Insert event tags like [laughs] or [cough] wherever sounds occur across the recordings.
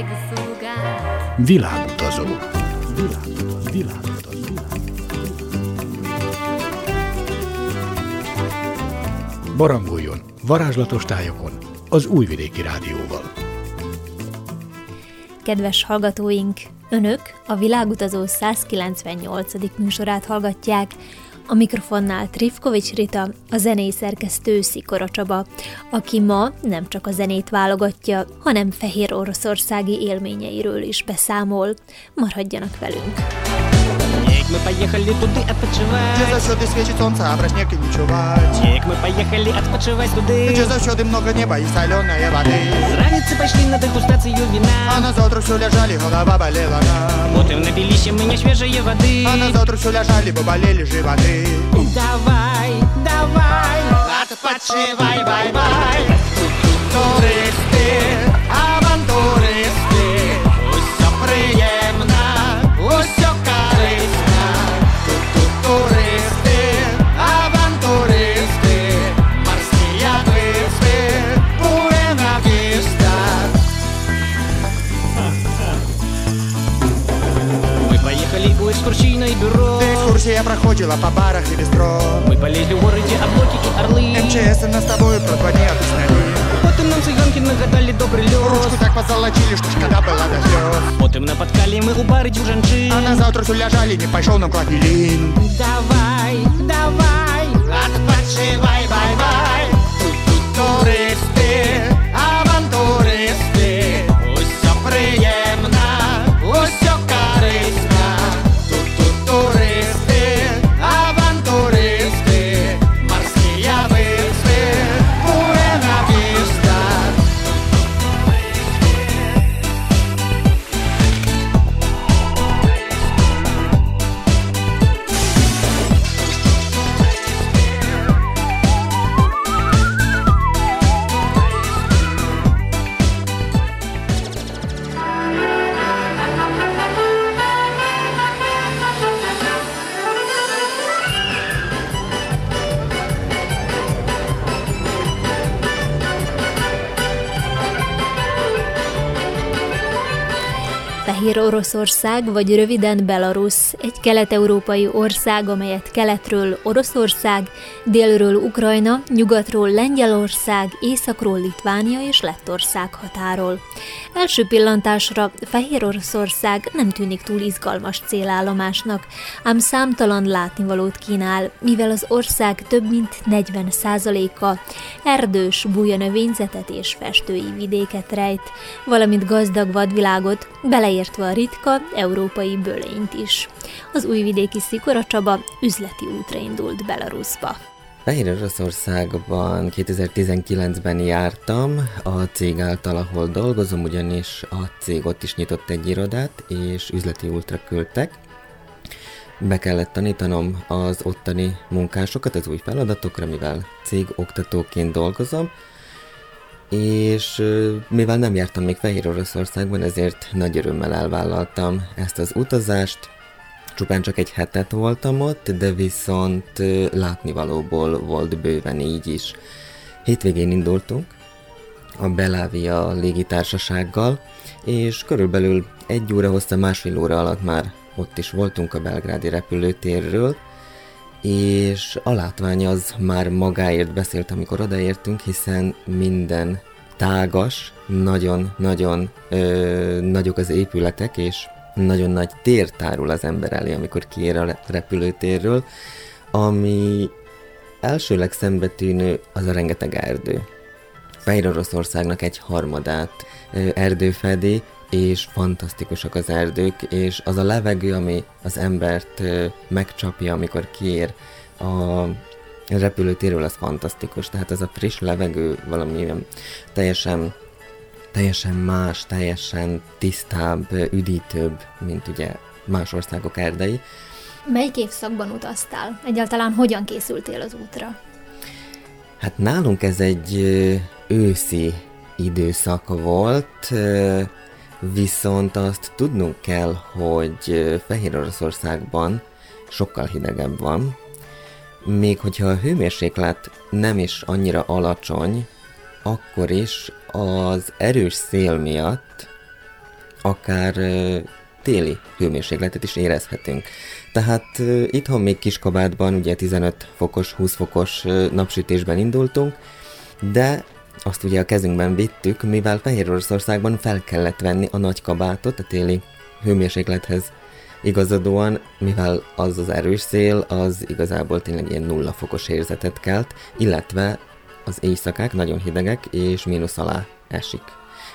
Világutazó. Világutazó. Világutazó. Barangoljon varázslatos tájokon az Újvidéki Rádióval. Kedves hallgatóink, Önök a Világutazó 198. műsorát hallgatják, a mikrofonnál Trifkovics Rita, a zenei szerkesztő Szikora Csaba, aki ma nem csak a zenét válogatja, hanem fehér oroszországi élményeiről is beszámol. Maradjanak velünk! мы поехали туды отпочивать Где заўсёды свеціць солнца, а пра снег і не чуваць Неяк мы поехали отпочивать туды Дзе заўсёды много неба і салёнае вады З раніцы пайшлі на дэгустацыю А віна на заўтра ўсё ляжалі, голова балела нам Потым напіліся мы нясвежае вады А на заўтра ўсё ляжалі, бо балелі жываты Давай, давай Адпачывай, бай-бай Турысты, поехали у экскурсійнай бюро Экскурсія праходзіла па барах і бістро Мы полезли ў горадзе аблокі і арлы МЧС нас з табою про два дні атысналі Потым нам цыганкі нагадалі добры лёс Ручку так пазалачілі, што шкада была да слёз Потым напаткалі мы ў бары дзвюх жанчын А на заўтра ўсё ляжалі, не пайшоў нам клапілін Давай, давай Адпачывай, бай-бай Тут Oroszország, vagy röviden Belarus, egy kelet-európai ország, amelyet keletről Oroszország, délről Ukrajna, nyugatról Lengyelország, északról Litvánia és Lettország határol. Első pillantásra Fehér Oroszország nem tűnik túl izgalmas célállomásnak, ám számtalan látnivalót kínál, mivel az ország több mint 40%-a erdős, bújanövényzetet és festői vidéket rejt, valamint gazdag vadvilágot, beleértve a ritka európai bölényt is. Az újvidéki Szikora Csaba üzleti útra indult Belarusba. Fehér Oroszországban 2019-ben jártam a cég által, ahol dolgozom, ugyanis a cég ott is nyitott egy irodát, és üzleti útra küldtek. Be kellett tanítanom az ottani munkásokat az új feladatokra, mivel cég oktatóként dolgozom, és mivel nem jártam még Fehér Oroszországban, ezért nagy örömmel elvállaltam ezt az utazást. Csupán csak egy hetet voltam ott, de viszont látnivalóból volt bőven így is. Hétvégén indultunk a Belavia légitársasággal, és körülbelül egy óra hossza, másfél óra alatt már ott is voltunk a belgrádi repülőtérről, és a látvány az már magáért beszélt, amikor odaértünk, hiszen minden tágas, nagyon-nagyon nagyok az épületek, és nagyon nagy tér tárul az ember elé, amikor kiér a re- repülőtérről, ami elsőleg szembetűnő az a rengeteg erdő. Fehér Oroszországnak egy harmadát erdő fedi, és fantasztikusak az erdők, és az a levegő, ami az embert megcsapja, amikor kiér a repülőtérről, az fantasztikus. Tehát ez a friss levegő valami teljesen teljesen más, teljesen tisztább, üdítőbb, mint ugye más országok erdei. Melyik évszakban utaztál? Egyáltalán hogyan készültél az útra? Hát nálunk ez egy őszi időszak volt, viszont azt tudnunk kell, hogy Fehér Oroszországban sokkal hidegebb van, még hogyha a hőmérséklet nem is annyira alacsony, akkor is az erős szél miatt akár téli hőmérsékletet is érezhetünk. Tehát itthon még kiskabátban ugye 15 fokos, 20 fokos napsütésben indultunk, de azt ugye a kezünkben vittük, mivel Fehér Oroszországban fel kellett venni a nagy kabátot a téli hőmérséklethez igazodóan, mivel az az erős szél, az igazából tényleg ilyen nulla fokos érzetet kelt, illetve az éjszakák nagyon hidegek és mínusz alá esik.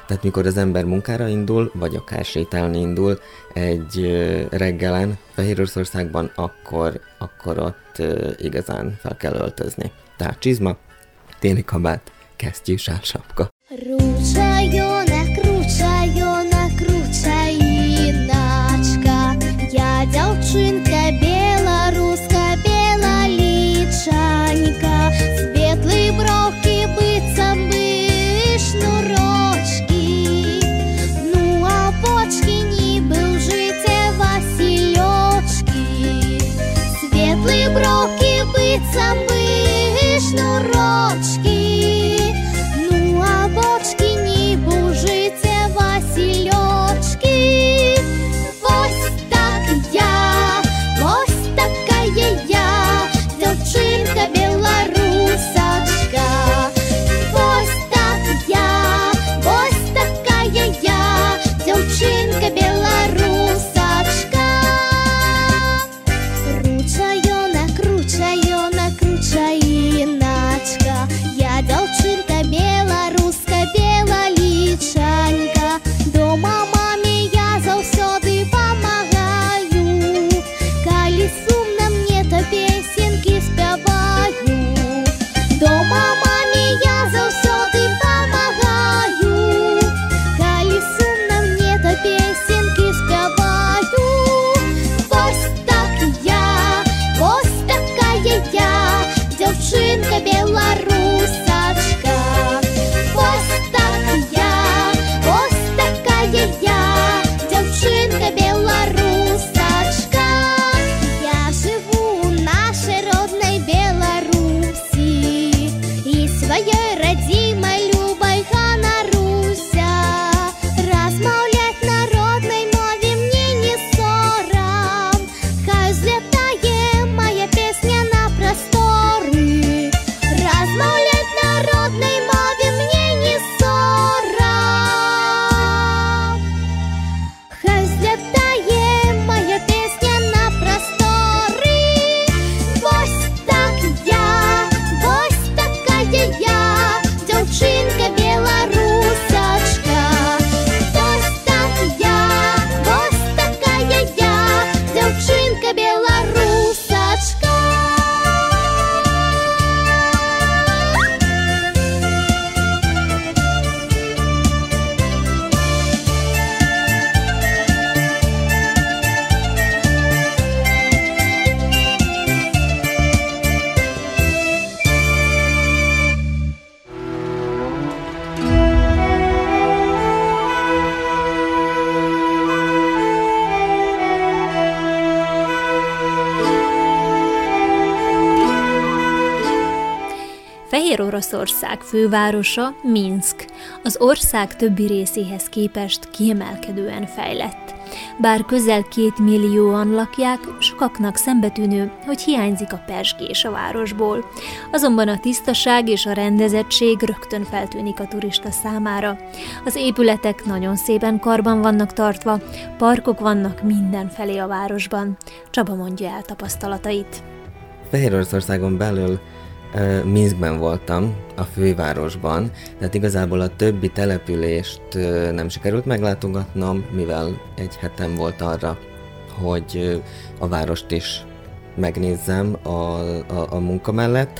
Tehát mikor az ember munkára indul, vagy akár sétálni indul egy reggelen Fehéroroszországban, akkor, akkor ott igazán fel kell öltözni. Tehát csizma, téli kabát, kesztyű, sálsapka. Fehér Oroszország fővárosa Minsk, az ország többi részéhez képest kiemelkedően fejlett. Bár közel két millióan lakják, sokaknak szembetűnő, hogy hiányzik a persgés a városból. Azonban a tisztaság és a rendezettség rögtön feltűnik a turista számára. Az épületek nagyon szépen karban vannak tartva, parkok vannak mindenfelé a városban. Csaba mondja el tapasztalatait. Fehér Oroszországon belül ö, Minskben voltam, a fővárosban, tehát igazából a többi települést ö, nem sikerült meglátogatnom, mivel egy hetem volt arra, hogy ö, a várost is megnézzem a, a, a munka mellett,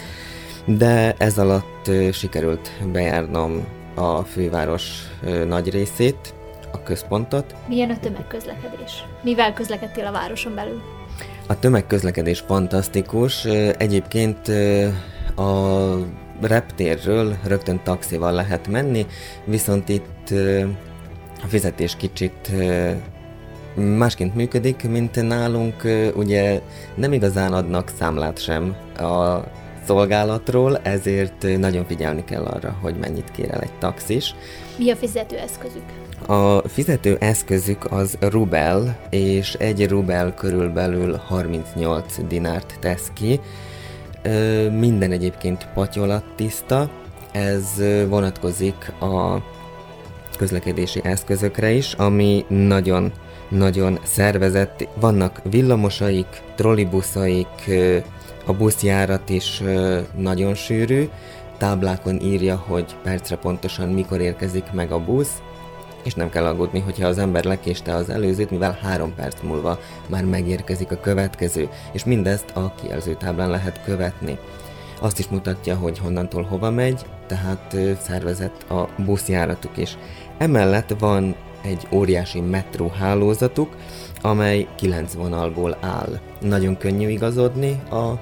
de ez alatt ö, sikerült bejárnom a főváros ö, nagy részét, a központot, Milyen a tömegközlekedés? Mivel közlekedtél a városon belül? A tömegközlekedés fantasztikus. Egyébként a reptérről rögtön taxival lehet menni, viszont itt a fizetés kicsit másként működik, mint nálunk. Ugye nem igazán adnak számlát sem a szolgálatról, ezért nagyon figyelni kell arra, hogy mennyit kér el egy taxis. Mi a fizetőeszközük? A fizető eszközük az rubel, és egy rubel körülbelül 38 dinárt tesz ki. Minden egyébként patyolat tiszta, ez vonatkozik a közlekedési eszközökre is, ami nagyon nagyon szervezett. Vannak villamosaik, trollibuszaik, a buszjárat is nagyon sűrű, táblákon írja, hogy percre pontosan mikor érkezik meg a busz, és nem kell aggódni, hogyha az ember lekéste az előzőt, mivel három perc múlva már megérkezik a következő, és mindezt a kijelzőtáblán lehet követni. Azt is mutatja, hogy honnantól hova megy, tehát szervezett a buszjáratuk is. Emellett van egy óriási metróhálózatuk, amely kilenc vonalból áll. Nagyon könnyű igazodni a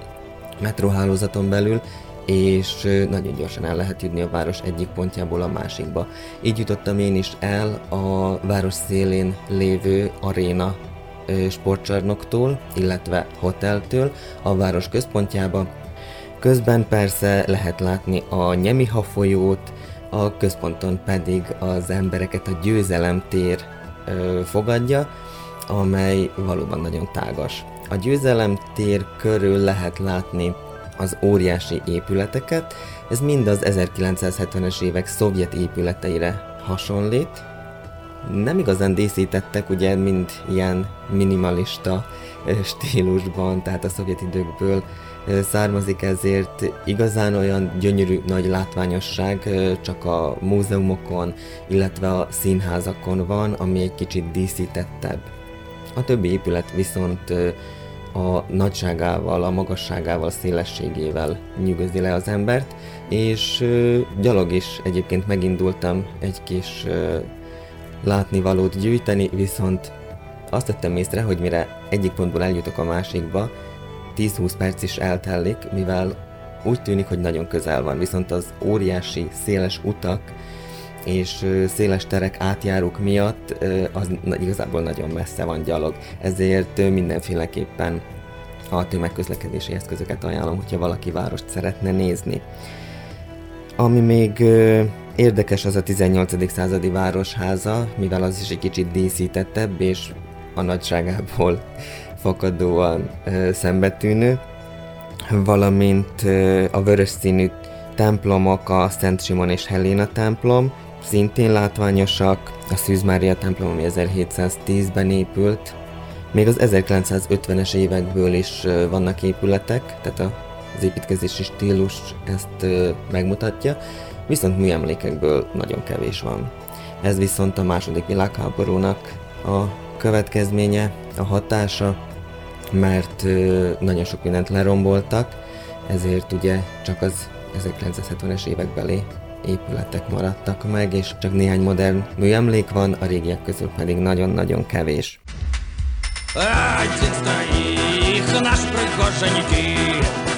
metróhálózaton belül, és nagyon gyorsan el lehet jutni a város egyik pontjából a másikba. Így jutottam én is el a város szélén lévő aréna sportcsarnoktól, illetve hoteltől a város központjába. Közben persze lehet látni a Nyemiha folyót, a központon pedig az embereket a győzelem tér ö, fogadja, amely valóban nagyon tágas. A győzelem tér körül lehet látni az óriási épületeket, ez mind az 1970-es évek szovjet épületeire hasonlít. Nem igazán díszítettek, ugye mind ilyen minimalista stílusban, tehát a szovjet időkből származik, ezért igazán olyan gyönyörű nagy látványosság csak a múzeumokon, illetve a színházakon van, ami egy kicsit díszítettebb. A többi épület viszont a nagyságával, a magasságával, szélességével nyűgözi le az embert, és gyalog is. Egyébként megindultam egy kis látnivalót gyűjteni, viszont azt tettem észre, hogy mire egyik pontból eljutok a másikba, 10-20 perc is eltellik, mivel úgy tűnik, hogy nagyon közel van, viszont az óriási, széles utak és széles terek átjárók miatt az igazából nagyon messze van gyalog. Ezért mindenféleképpen a tömegközlekedési eszközöket ajánlom, hogyha valaki várost szeretne nézni. Ami még érdekes az a 18. századi városháza, mivel az is egy kicsit díszítettebb, és a nagyságából fakadóan szembetűnő, valamint a vörös színű templomok, a Szent Simon és Helena templom, szintén látványosak, a Szűz Mária templom, ami 1710-ben épült, még az 1950-es évekből is vannak épületek, tehát az építkezési stílus ezt megmutatja, viszont műemlékekből nagyon kevés van. Ez viszont a második világháborúnak a következménye, a hatása, mert nagyon sok mindent leromboltak, ezért ugye csak az 1970-es évekbeli épületek maradtak meg, és csak néhány modern műemlék van, a régiek közül pedig nagyon-nagyon kevés. Один стоит наш прихожаньки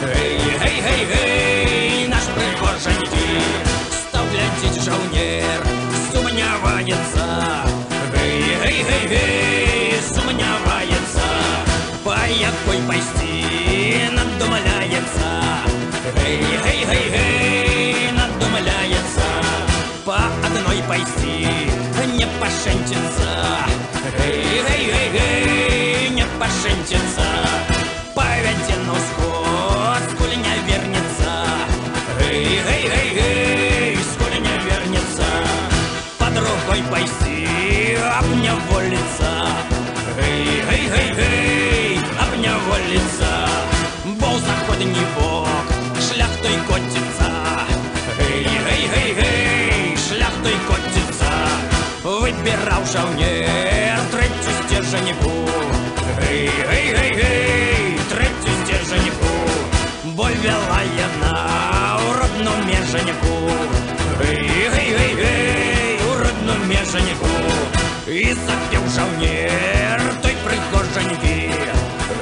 Эй, эй, эй, эй, наш прихожаньки Стал глядеть жаунер, сумнявается Эй, эй, эй, эй, сумнявается По якой пойти надумляется Эй, эй, эй, эй, надумляется По одной пойти не пошентится Эй, эй, эй, эй, не пошентится Поведен усход, сколь не вернется. Эй, эй, эй, эй, сколь не вернется. По другой пойти обневолится Эй, эй, эй, эй, обневолится Бо заходний бок, шлях той котится Эй, эй, эй, эй, Выбирал жаўнер третью стерженьку Эй, эй, эй, эй, третью стерженьку Боль вела яна у родну меженьку Эй, эй, эй, эй, у родну меженьку І запів жаўнер той пригоженькі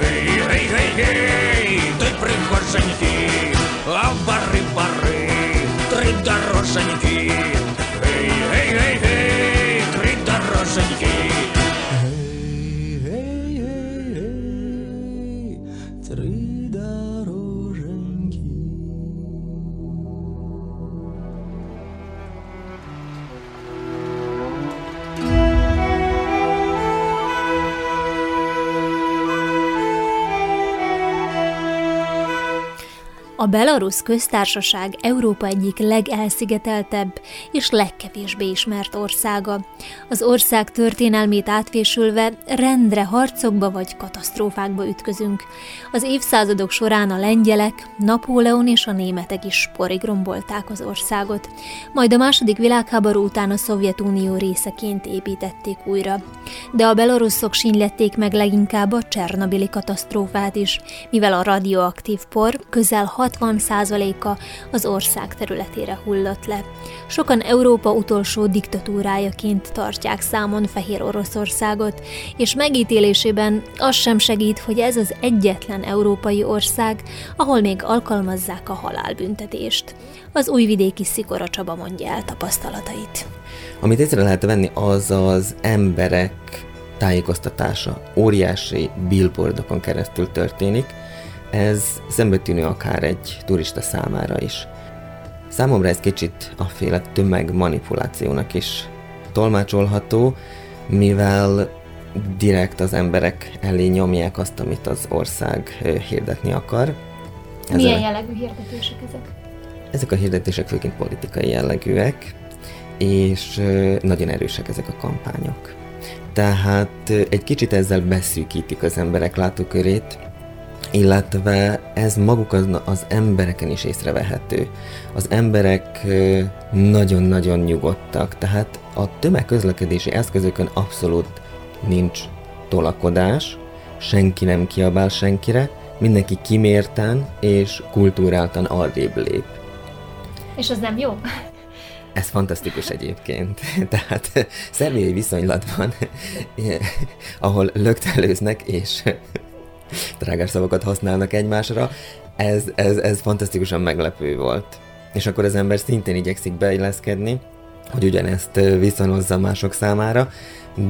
Эй, эй, эй, эй, той пригоженькі А бары, бары, три дороженькі A Belarus köztársaság Európa egyik legelszigeteltebb és legkevésbé ismert országa. Az ország történelmét átvésülve rendre harcokba vagy katasztrófákba ütközünk. Az évszázadok során a lengyelek, Napóleon és a németek is porig rombolták az országot. Majd a második világháború után a Szovjetunió részeként építették újra. De a belorusszok sínlették meg leginkább a Csernobili katasztrófát is, mivel a radioaktív por közel 60%-a az ország területére hullott le. Sokan Európa utolsó diktatúrájaként tartják számon Fehér Oroszországot, és megítélésében az sem segít, hogy ez az egyetlen európai ország, ahol még alkalmazzák a halálbüntetést. Az újvidéki Szikora Csaba mondja el tapasztalatait. Amit észre lehet venni, az az emberek tájékoztatása. Óriási billboardokon keresztül történik. Ez szembetűnő akár egy turista számára is. Számomra ez kicsit a féle tömegmanipulációnak is tolmácsolható, mivel direkt az emberek elé nyomják azt, amit az ország hirdetni akar. Milyen Ezzel- jellegű hirdetések ezek? ezek a hirdetések főként politikai jellegűek, és nagyon erősek ezek a kampányok. Tehát egy kicsit ezzel beszűkítik az emberek látókörét, illetve ez maguk az, az embereken is észrevehető. Az emberek nagyon-nagyon nyugodtak, tehát a tömegközlekedési eszközökön abszolút nincs tolakodás, senki nem kiabál senkire, mindenki kimérten és kultúráltan arrébb lép. És az nem jó? Ez fantasztikus egyébként. [laughs] Tehát személyi viszonylatban, [laughs] ahol lögtelőznek és drágás szavakat használnak egymásra, ez, ez, ez fantasztikusan meglepő volt. És akkor az ember szintén igyekszik beilleszkedni, hogy ugyanezt viszonozza mások számára,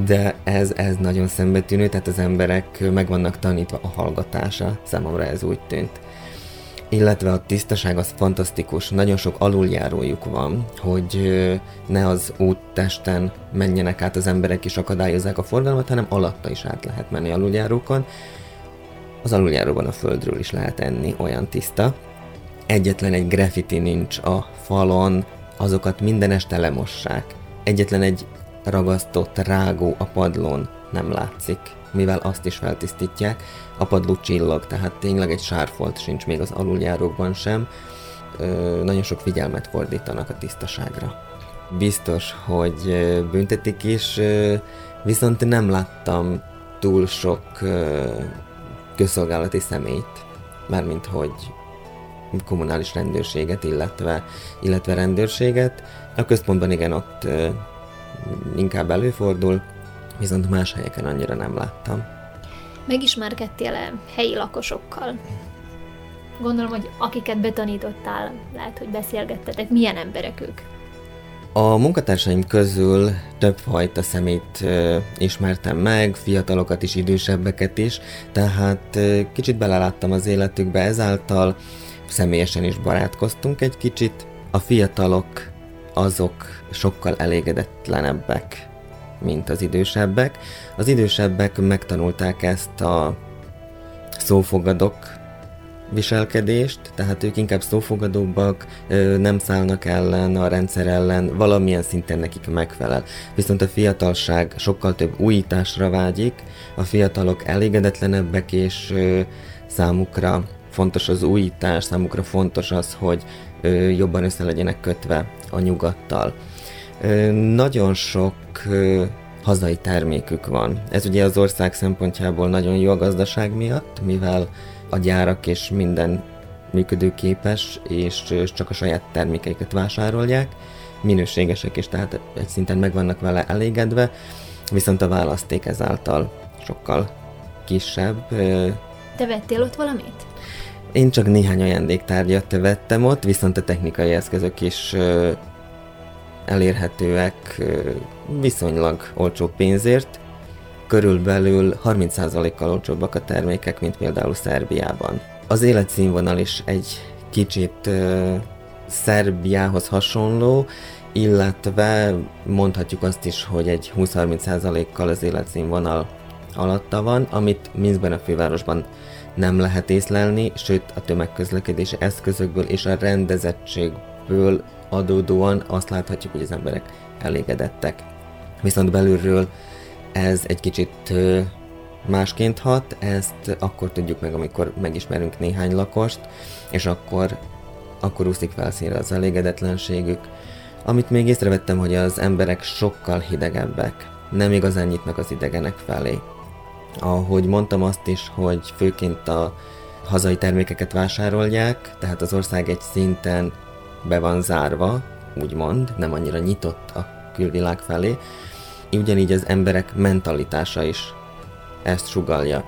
de ez, ez nagyon szembetűnő, tehát az emberek meg vannak tanítva a hallgatása, számomra ez úgy tűnt illetve a tisztaság az fantasztikus, nagyon sok aluljárójuk van, hogy ne az úttesten menjenek át az emberek és akadályozzák a forgalmat, hanem alatta is át lehet menni aluljárókon. Az aluljáróban a földről is lehet enni, olyan tiszta. Egyetlen egy graffiti nincs a falon, azokat minden este lemossák. Egyetlen egy ragasztott rágó a padlón nem látszik, mivel azt is feltisztítják. A padló csillog, tehát tényleg egy sárfolt sincs még az aluljárókban sem. Ö, nagyon sok figyelmet fordítanak a tisztaságra. Biztos, hogy büntetik is, viszont nem láttam túl sok közszolgálati személyt, mármint hogy kommunális rendőrséget, illetve, illetve rendőrséget. A központban igen, ott ö, inkább előfordul, viszont más helyeken annyira nem láttam. Megismerkedtél-e helyi lakosokkal? Gondolom, hogy akiket betanítottál, lehet, hogy beszélgettetek. Milyen emberek ők? A munkatársaim közül többfajta szemét ö, ismertem meg, fiatalokat is, idősebbeket is, tehát ö, kicsit beleláttam az életükbe, ezáltal személyesen is barátkoztunk egy kicsit. A fiatalok azok sokkal elégedetlenebbek, mint az idősebbek. Az idősebbek megtanulták ezt a szófogadok viselkedést, tehát ők inkább szófogadóbbak, nem szállnak ellen a rendszer ellen, valamilyen szinten nekik megfelel. Viszont a fiatalság sokkal több újításra vágyik, a fiatalok elégedetlenebbek, és számukra fontos az újítás, számukra fontos az, hogy jobban össze legyenek kötve a nyugattal. Nagyon sok hazai termékük van. Ez ugye az ország szempontjából nagyon jó a gazdaság miatt, mivel a gyárak és minden működőképes, és csak a saját termékeiket vásárolják, minőségesek, és tehát egy szinten meg vannak vele elégedve, viszont a választék ezáltal sokkal kisebb. Te vettél ott valamit? Én csak néhány ajándéktárgyat vettem ott, viszont a technikai eszközök is elérhetőek viszonylag olcsó pénzért. Körülbelül 30%-kal olcsóbbak a termékek, mint például Szerbiában. Az életszínvonal is egy kicsit ö, Szerbiához hasonló, illetve mondhatjuk azt is, hogy egy 20-30%-kal az életszínvonal alatta van, amit Minskben a fővárosban nem lehet észlelni, sőt a tömegközlekedési eszközökből és a rendezettségből adódóan azt láthatjuk, hogy az emberek elégedettek. Viszont belülről ez egy kicsit másként hat, ezt akkor tudjuk meg, amikor megismerünk néhány lakost, és akkor, akkor úszik felszínre az elégedetlenségük. Amit még észrevettem, hogy az emberek sokkal hidegebbek, nem igazán nyitnak az idegenek felé. Ahogy mondtam azt is, hogy főként a hazai termékeket vásárolják, tehát az ország egy szinten be van zárva, úgymond, nem annyira nyitott a külvilág felé, ugyanígy az emberek mentalitása is ezt sugalja.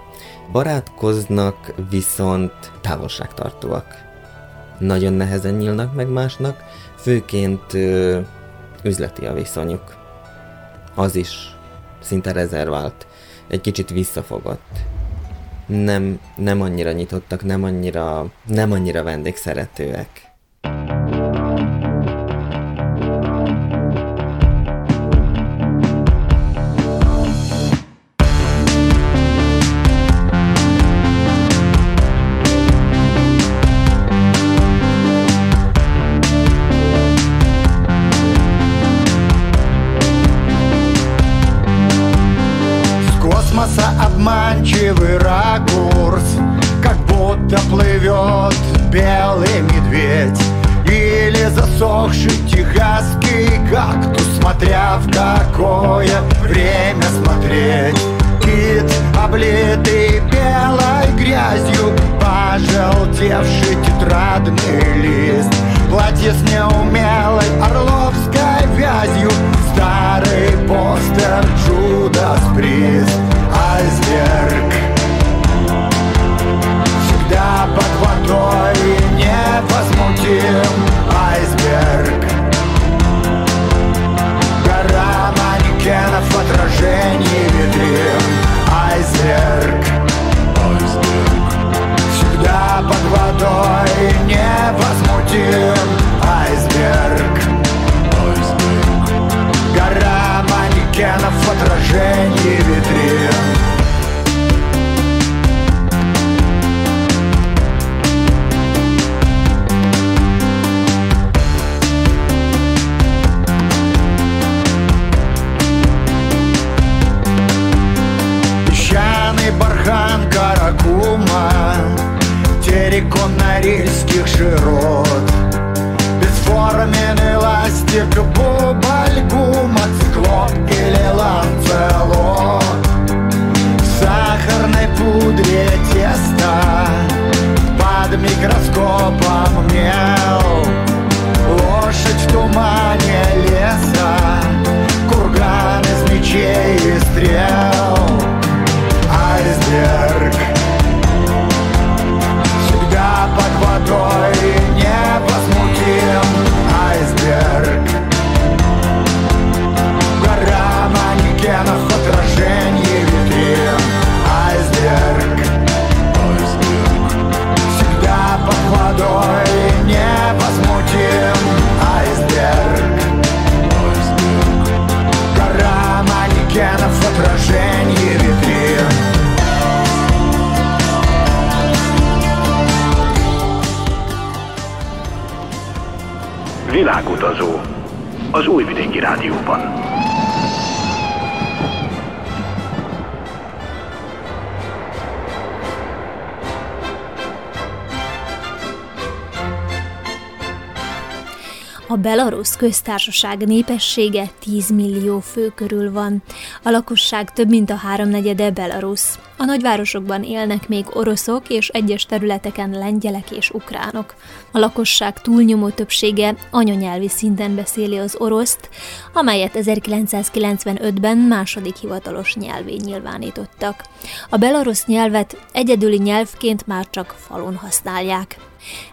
Barátkoznak, viszont távolságtartóak. Nagyon nehezen nyílnak meg másnak, főként ö, üzleti a viszonyuk. Az is szinte rezervált, egy kicsit visszafogott. Nem, nem annyira nyitottak, nem annyira, nem annyira vendégszeretőek. Обманчивый ракурс Как будто плывет белый медведь Или засохший техасский кактус Смотря в какое время смотреть. Кит, облитый белой грязью Пожелтевший тетрадный лист. Платье с неумелой орловской вязью Старый постер Джудас Прист Айсберг. Всегда под водой невозмутим Айсберг. Гора манекенов отражений витрин Айсберг. Всегда под водой невозмутим Belarus köztársaság népessége 10 millió fő körül van. A lakosság több mint a háromnegyede Belarus. A nagyvárosokban élnek még oroszok és egyes területeken lengyelek és ukránok. A lakosság túlnyomó többsége anyanyelvi szinten beszéli az oroszt, amelyet 1995-ben második hivatalos nyelvé nyilvánítottak. A belarusz nyelvet egyedüli nyelvként már csak falon használják.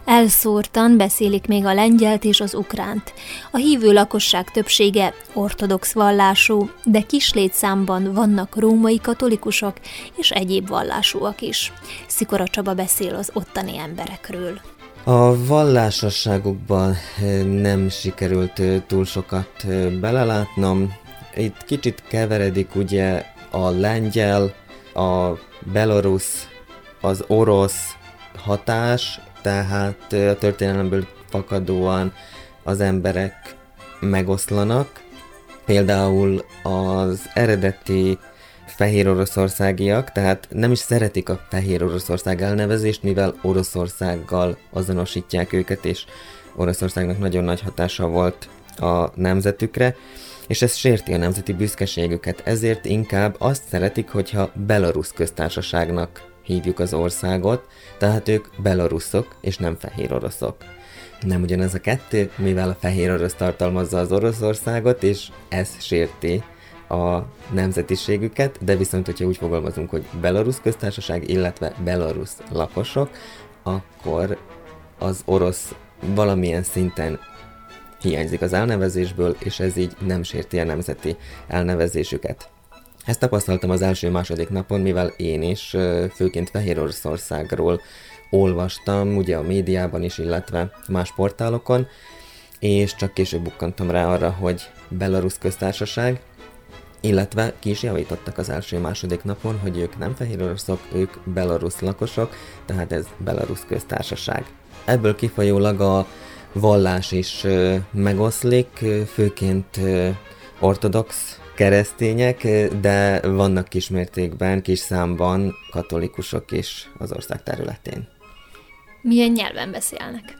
Elszórtan beszélik még a lengyelt és az ukránt. A hívő lakosság többsége ortodox vallású, de kis létszámban vannak római katolikusok és egyéb vallásúak is. Szikora Csaba beszél az ottani emberekről. A vallásosságukban eh, nem sikerült eh, túl sokat eh, belelátnom. Itt kicsit keveredik ugye a lengyel, a belorusz az orosz hatás, tehát a történelemből fakadóan az emberek megoszlanak. Például az eredeti fehér oroszországiak, tehát nem is szeretik a fehér Oroszország elnevezést, mivel Oroszországgal azonosítják őket, és Oroszországnak nagyon nagy hatása volt a nemzetükre, és ez sérti a nemzeti büszkeségüket, ezért inkább azt szeretik, hogyha Belarus köztársaságnak hívjuk az országot, tehát ők belaruszok és nem fehér oroszok. Nem ugyanez a kettő, mivel a fehér orosz tartalmazza az Oroszországot, és ez sérti a nemzetiségüket, de viszont, hogyha úgy fogalmazunk, hogy Belarus köztársaság, illetve Belarus lakosok, akkor az orosz valamilyen szinten hiányzik az elnevezésből, és ez így nem sérti a nemzeti elnevezésüket. Ezt tapasztaltam az első-második napon, mivel én is főként Fehér Oroszországról olvastam, ugye a médiában is, illetve más portálokon, és csak később bukkantam rá arra, hogy Belarus köztársaság, illetve ki is javítottak az első-második napon, hogy ők nem fehér oroszok, ők belarusz lakosok, tehát ez Belarus köztársaság. Ebből kifolyólag a vallás is megoszlik, főként ortodox keresztények, de vannak kismértékben, kis számban katolikusok is az ország területén. Milyen nyelven beszélnek?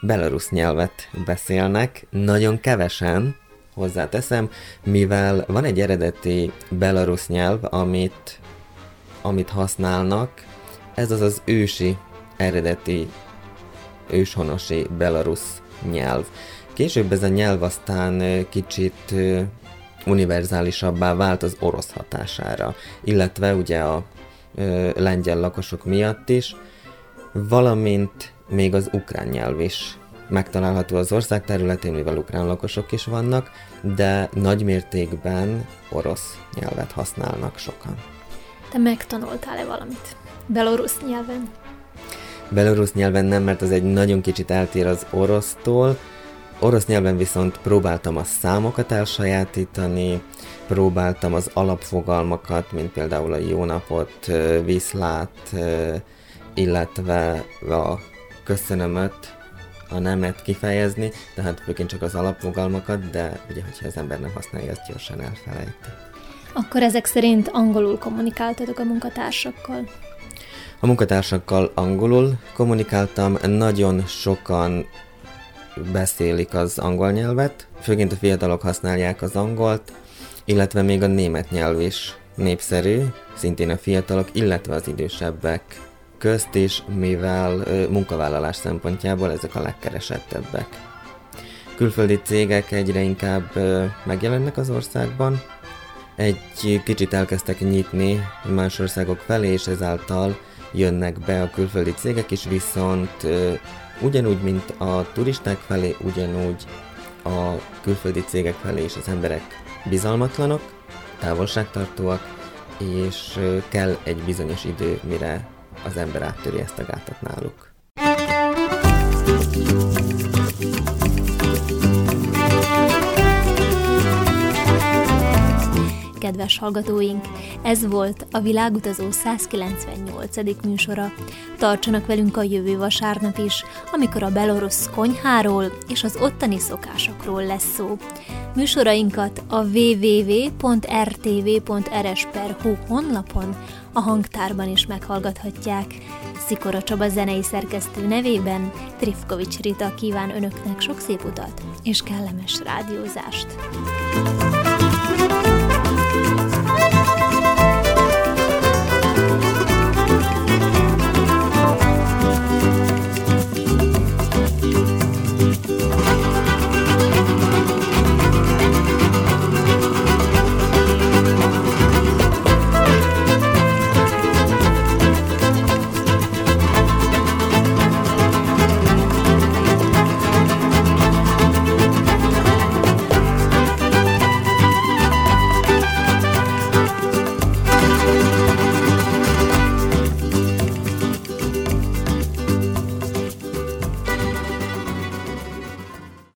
Belarusz nyelvet beszélnek, nagyon kevesen, hozzáteszem, mivel van egy eredeti belarusz nyelv, amit, amit használnak, ez az az ősi, eredeti, őshonosi belarusz nyelv. Később ez a nyelv aztán kicsit univerzálisabbá vált az orosz hatására, illetve ugye a ö, lengyel lakosok miatt is, valamint még az ukrán nyelv is megtalálható az ország területén, mivel ukrán lakosok is vannak, de nagy mértékben orosz nyelvet használnak sokan. Te megtanultál-e valamit? Belorusz nyelven? Belorusz nyelven nem, mert az egy nagyon kicsit eltér az orosztól, Orosz nyelven viszont próbáltam a számokat elsajátítani, próbáltam az alapfogalmakat, mint például a jó napot, viszlát, illetve a köszönömöt, a nemet kifejezni, tehát főként csak az alapfogalmakat, de ugye, hogyha az ember nem használja, azt gyorsan elfelejti. Akkor ezek szerint angolul kommunikáltatok a munkatársakkal? A munkatársakkal angolul kommunikáltam, nagyon sokan beszélik az angol nyelvet, főként a fiatalok használják az angolt, illetve még a német nyelv is népszerű, szintén a fiatalok, illetve az idősebbek közt is, mivel munkavállalás szempontjából ezek a legkeresettebbek. Külföldi cégek egyre inkább megjelennek az országban, egy kicsit elkezdtek nyitni más országok felé, és ezáltal jönnek be a külföldi cégek is, viszont Ugyanúgy, mint a turisták felé, ugyanúgy a külföldi cégek felé is az emberek bizalmatlanok, távolságtartóak, és kell egy bizonyos idő, mire az ember áttöri ezt a gátat náluk. Kedves hallgatóink! Ez volt a Világutazó 198. műsora. Tartsanak velünk a jövő vasárnap is, amikor a belorusz konyháról és az ottani szokásokról lesz szó. Műsorainkat a www.rtv.rs.hu honlapon, a hangtárban is meghallgathatják. Szikora Csaba zenei szerkesztő nevében Trifkovics Rita kíván önöknek sok szép utat és kellemes rádiózást.